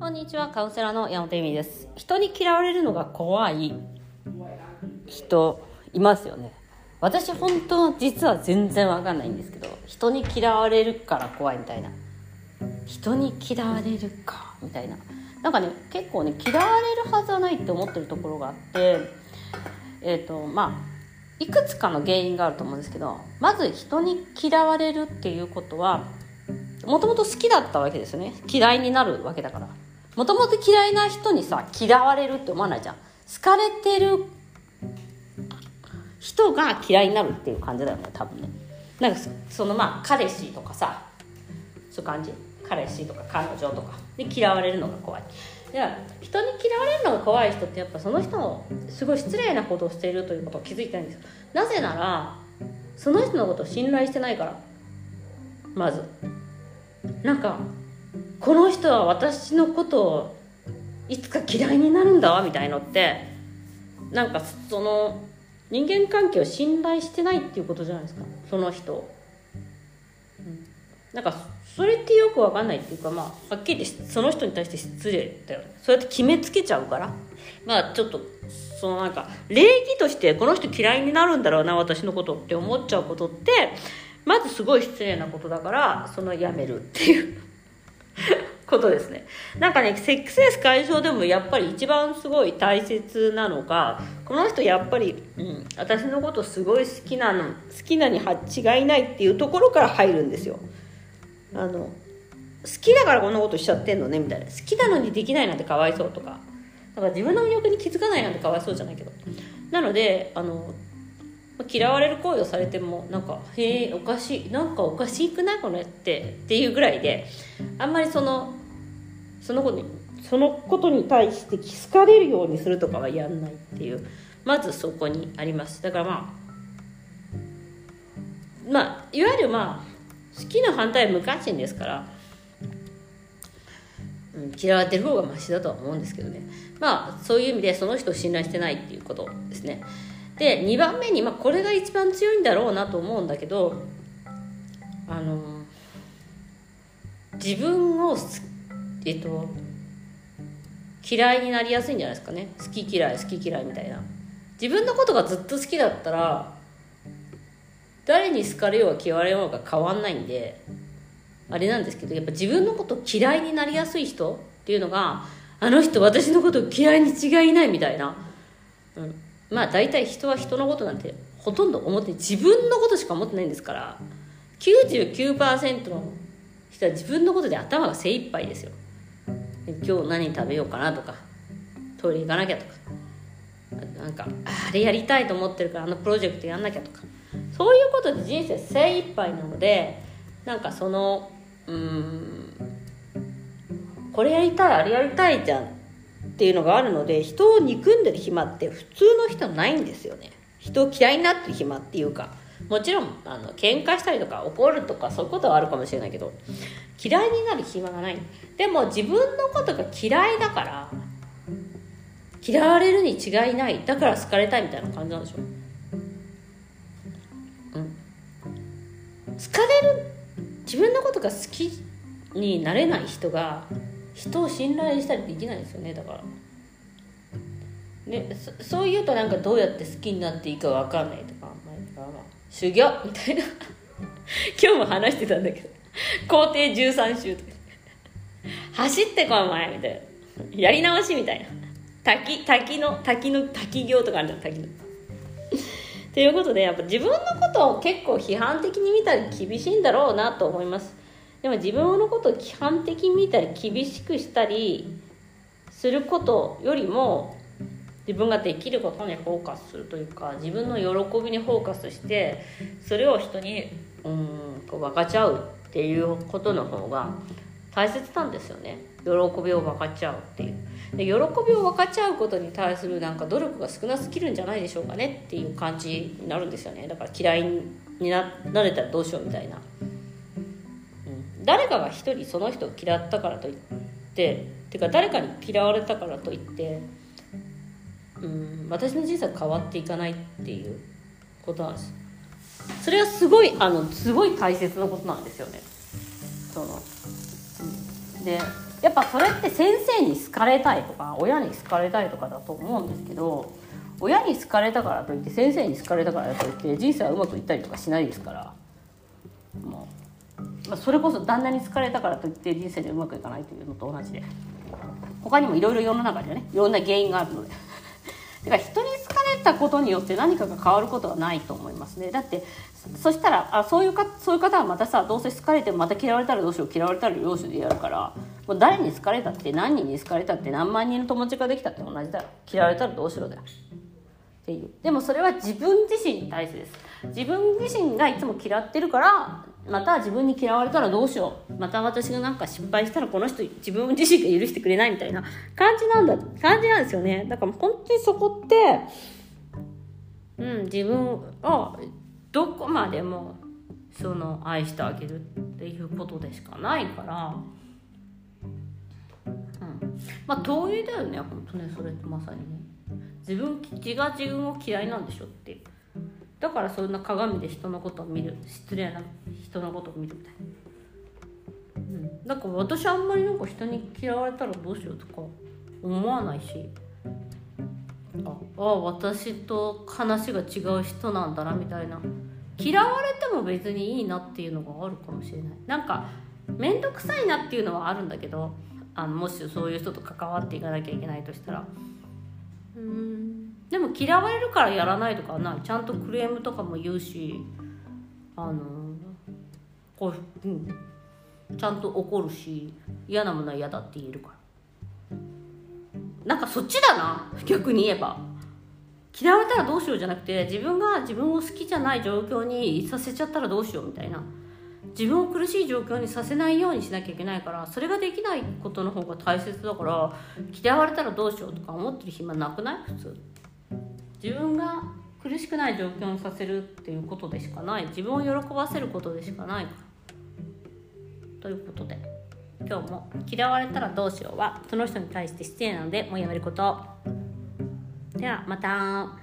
こんにちは、カウンセラーの山本恵美です。人に嫌われるのが怖い人いますよね。私本当実は全然わかんないんですけど、人に嫌われるから怖いみたいな。人に嫌われるかみたいな。なんかね、結構ね、嫌われるはずはないって思ってるところがあって、えっ、と、まあ、いくつかの原因があると思うんですけど、まず人に嫌われるっていうことは、もともと好きだったわけですよね嫌いになるわけだからもともと嫌いな人にさ嫌われるって思わないじゃん。好かれてる人が嫌いになるっていう感じだよね多分ね。なんかそのまあ彼氏とかさそういう感じ。彼氏とか彼女とかで嫌われるのが怖い。いや人に嫌われるのが怖い人ってやっぱその人のすごい失礼なことをしているということを気づいてないんですよ。なぜならその人のことを信頼してないから。まず。なんかこの人は私のことをいつか嫌いになるんだみたいのってなんかその人間関係を信頼してないっていうことじゃないですかその人を、うん、なんかそれってよくわかんないっていうかまあはっきり言ってその人に対して失礼だよね。そうやって決めつけちゃうから。まあちょっとそのなんか礼儀としてこの人嫌いになるんだろうな私のことって思っちゃうことってまずすごい失礼なことだからそのやめるっていう。ことですね。なんかねセックスレス解消でもやっぱり一番すごい大切なのがこの人やっぱり、うん、私のことすごい好きなの好きなに違いないっていうところから入るんですよ。あの好きだからこんなことしちゃってんのねみたいな。好きなのにできないなんてかわいそうとか。だから自分の魅力に気づかないなんてかわいそうじゃないけど。なのであの嫌われる行為をされてもなんか「へえおかしいなんかおかしくないこれ」ってっていうぐらいであんまりそのそのことにそのことに対して好かれるようにするとかはやんないっていう。まずそこにあります。だからまあまあいわゆるまあ好きの反対は無関心ですから、うん、嫌われてる方がマシだとは思うんですけどね。まあそういう意味でその人を信頼してないっていうことですね。で2番目に、まあ、これが一番強いんだろうなと思うんだけどあの自分を好えっと嫌いになりやすいんじゃないですかね。好き嫌い好き嫌いみたいな。自分のことがずっと好きだったら誰に好かれようが嫌われようが変わんないんであれなんですけどやっぱ自分のこと嫌いになりやすい人っていうのがあの人私のこと嫌いに違いないみたいな、うん、まあ大体人は人のことなんてほとんど思って自分のことしか思ってないんですから99%の人は自分のことで頭が精一杯ですよ。今日何食べようかなとかトイレ行かなきゃとか。なんかあれやりたいと思ってるからあのプロジェクトやんなきゃとか。そういうことで人生精一杯なのでなんかそのうんこれやりたいあれやりたいじゃんっていうのがあるので人を憎んでる暇って普通の人ないんですよね。人を嫌いになってる暇っていうか。もちろんあの喧嘩したりとか怒るとかそういうことはあるかもしれないけど嫌いになる暇がない。でも自分のことが嫌いだから嫌われるに違いない。だから好かれたいみたいな感じなんでしょ？うん。好かれる自分のことが好きになれない人が人を信頼したりできないですよね。だから。ねそそう言うとなんかどうやって好きになっていいか分かんない、修行？みたいな。今日も話してたんだけど。工程13周とか。走ってこいお前みたいな。やり直しみたいな。滝滝の滝の滝行とかあるじゃん滝の。ということでやっぱ自分のことを結構批判的に見たら厳しいんだろうなと思います。でも自分のことを批判的に見たり厳しくしたりすることよりも自分ができることにフォーカスするというか自分の喜びにフォーカスしてそれを人にうんこう分かち合うっていうことの方が大切なんですよね。喜びを分かち合うっていう。で喜びを分かち合うことに対するなんか努力が少なすぎるんじゃないでしょうかねっていう感じになるんですよね。だから嫌いになれたらどうしようみたいな、うん、誰かが一人その人を嫌ったからといってっていうか誰かに嫌われたからといってうん。私の人生は変わっていかないっていうことなんです。それはすごいあのすごい大切なことなんですよね。その、でやっぱそれって先生に好かれたいとか親に好かれたいとかだと思うんですけど親に好かれたからといって先生に好かれたからといって人生はうまくいったりとかしないですから。もう、まあ、それこそ旦那に好かれたからといって人生でうまくいかないというのと同じで。他にもいろいろ世の中にはねいろんな原因があるので。だから人に好かれたことによって何かが変わることはないと思いますね。だってそしたらあそういうかそういう方はまたさどうせ好かれてもまた嫌われたらどうしよう嫌われたらどうしようでやるからもう誰に好かれたって何人に好かれたって何万人の友達ができたって同じだ。よ嫌われたらどうしろだよ。っていう。でもそれは自分自身に対してです。自分自身がいつも嫌ってるからまた自分に嫌われたらどうしよう。また私がなんか失敗したらこの人自分自身が許してくれないみたいな感じなんだ。感じなんですよね。だから本当にそこってうん自分をどこまでもその愛してあげるっていうことでしかないから。うん。まあ遠いだよね本当ねそれってまさにね。自分自が自分を嫌いなんでしょって。だからそんな鏡で人のことを見る。失礼な。人のことを見るみたい。な、うん、だから私あんまりなんか人に嫌われたらどうしようとか思わないし。ああ私と話が違う人なんだなみたいな。嫌われても別にいいなっていうのがあるかもしれない。なんか面倒くさいなっていうのはあるんだけどあのもしそういう人と関わっていかなきゃいけないとしたら。うん。でも嫌われるからやらないとかはない。ちゃんとクレームとかも言うしあのこう、うん、ちゃんと怒るし嫌なものは嫌だって言えるから。なんかそっちだな逆に言えば。嫌われたらどうしようじゃなくて自分が自分を好きじゃない状況にさせちゃったらどうしようみたいな。自分を苦しい状況にさせないようにしなきゃいけないからそれができないことの方が大切だから嫌われたらどうしようとか思ってる暇なくない？普通。自分が苦しくない状況にさせるっていうことでしかない。自分を喜ばせることでしかないから。ということで今日も「嫌われたらどうしようは」その人に対して失礼なのでもうやめること。ではまた。